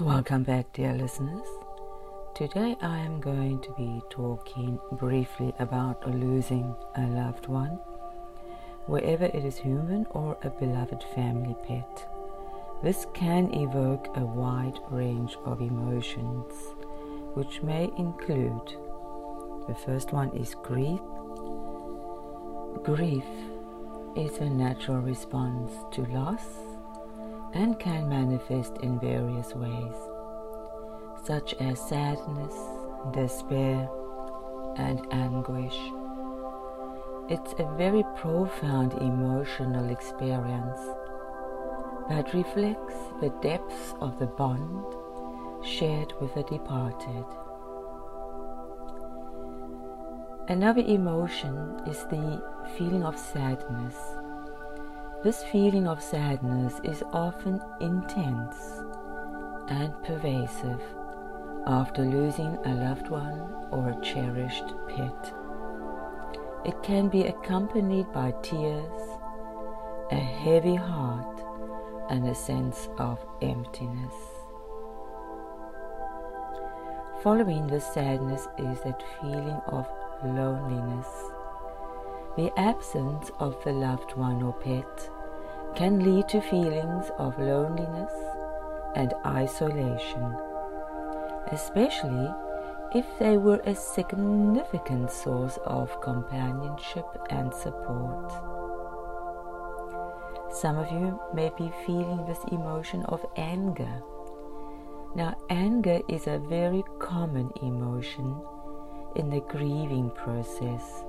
Welcome back, dear listeners. Today I am going to be talking briefly about losing a loved one, wherever it is human or a beloved family pet. This can evoke a wide range of emotions, which may include the first one is grief. Grief is a natural response to loss and can manifest in various ways, such as sadness, despair, and anguish. It's a very profound emotional experience that reflects the depths of the bond shared with the departed. Another emotion is the feeling of sadness this feeling of sadness is often intense and pervasive after losing a loved one or a cherished pet. It can be accompanied by tears, a heavy heart, and a sense of emptiness. Following the sadness is that feeling of loneliness the absence of the loved one or pet can lead to feelings of loneliness and isolation, especially if they were a significant source of companionship and support. Some of you may be feeling this emotion of anger. Now, anger is a very common emotion in the grieving process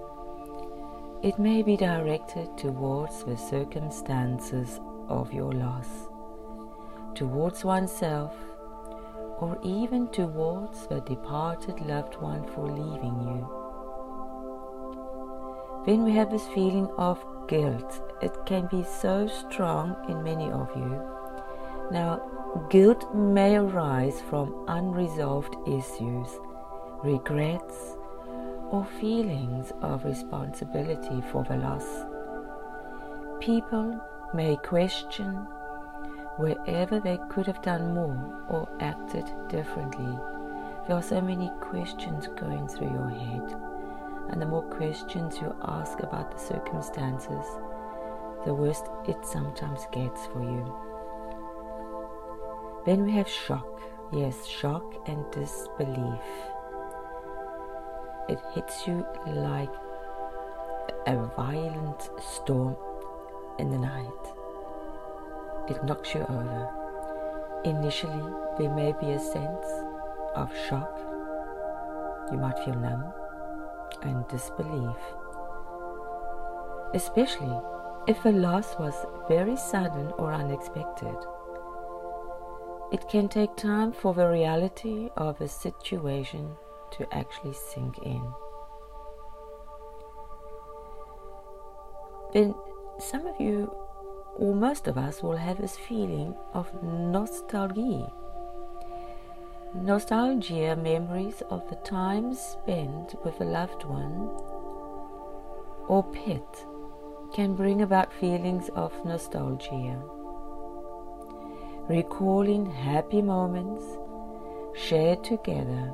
it may be directed towards the circumstances of your loss, towards oneself, or even towards the departed loved one for leaving you. Then we have this feeling of guilt. It can be so strong in many of you. Now, guilt may arise from unresolved issues, regrets, or feelings of responsibility for the loss. People may question wherever they could have done more or acted differently. There are so many questions going through your head, and the more questions you ask about the circumstances, the worse it sometimes gets for you. Then we have shock. Yes, shock and disbelief it hits you like a violent storm in the night. It knocks you over. Initially, there may be a sense of shock. You might feel numb and disbelief, especially if the loss was very sudden or unexpected. It can take time for the reality of a situation to actually sink in. Then some of you, or most of us, will have this feeling of nostalgia. Nostalgia, memories of the time spent with a loved one or pet, can bring about feelings of nostalgia. Recalling happy moments shared together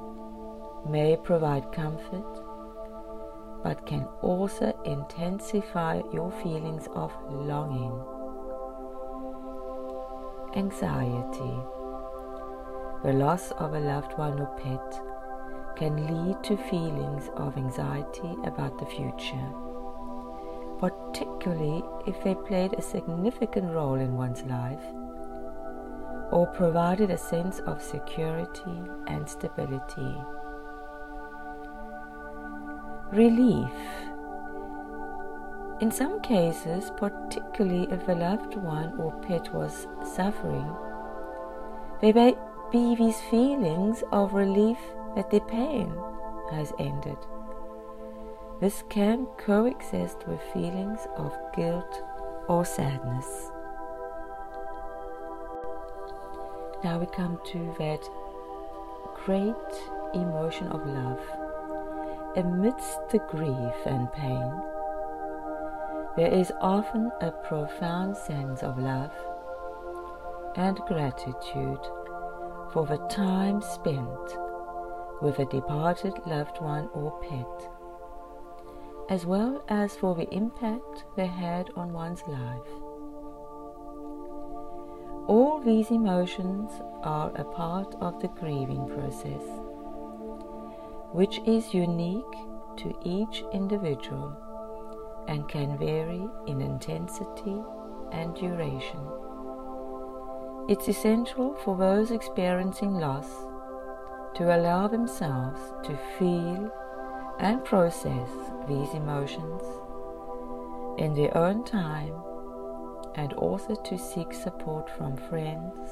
may provide comfort, but can also intensify your feelings of longing. Anxiety. The loss of a loved one or pet can lead to feelings of anxiety about the future, particularly if they played a significant role in one's life or provided a sense of security and stability relief. In some cases, particularly if a loved one or pet was suffering, there may be these feelings of relief that the pain has ended. This can coexist with feelings of guilt or sadness. Now we come to that great emotion of love amidst the grief and pain, there is often a profound sense of love and gratitude for the time spent with a departed loved one or pet, as well as for the impact they had on one's life. All these emotions are a part of the grieving process, which is unique to each individual and can vary in intensity and duration. It's essential for those experiencing loss to allow themselves to feel and process these emotions in their own time and also to seek support from friends,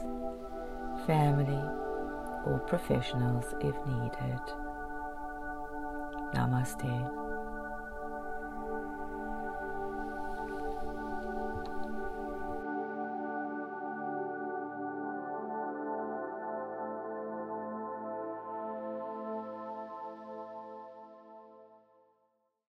family, or professionals if needed. Namaste.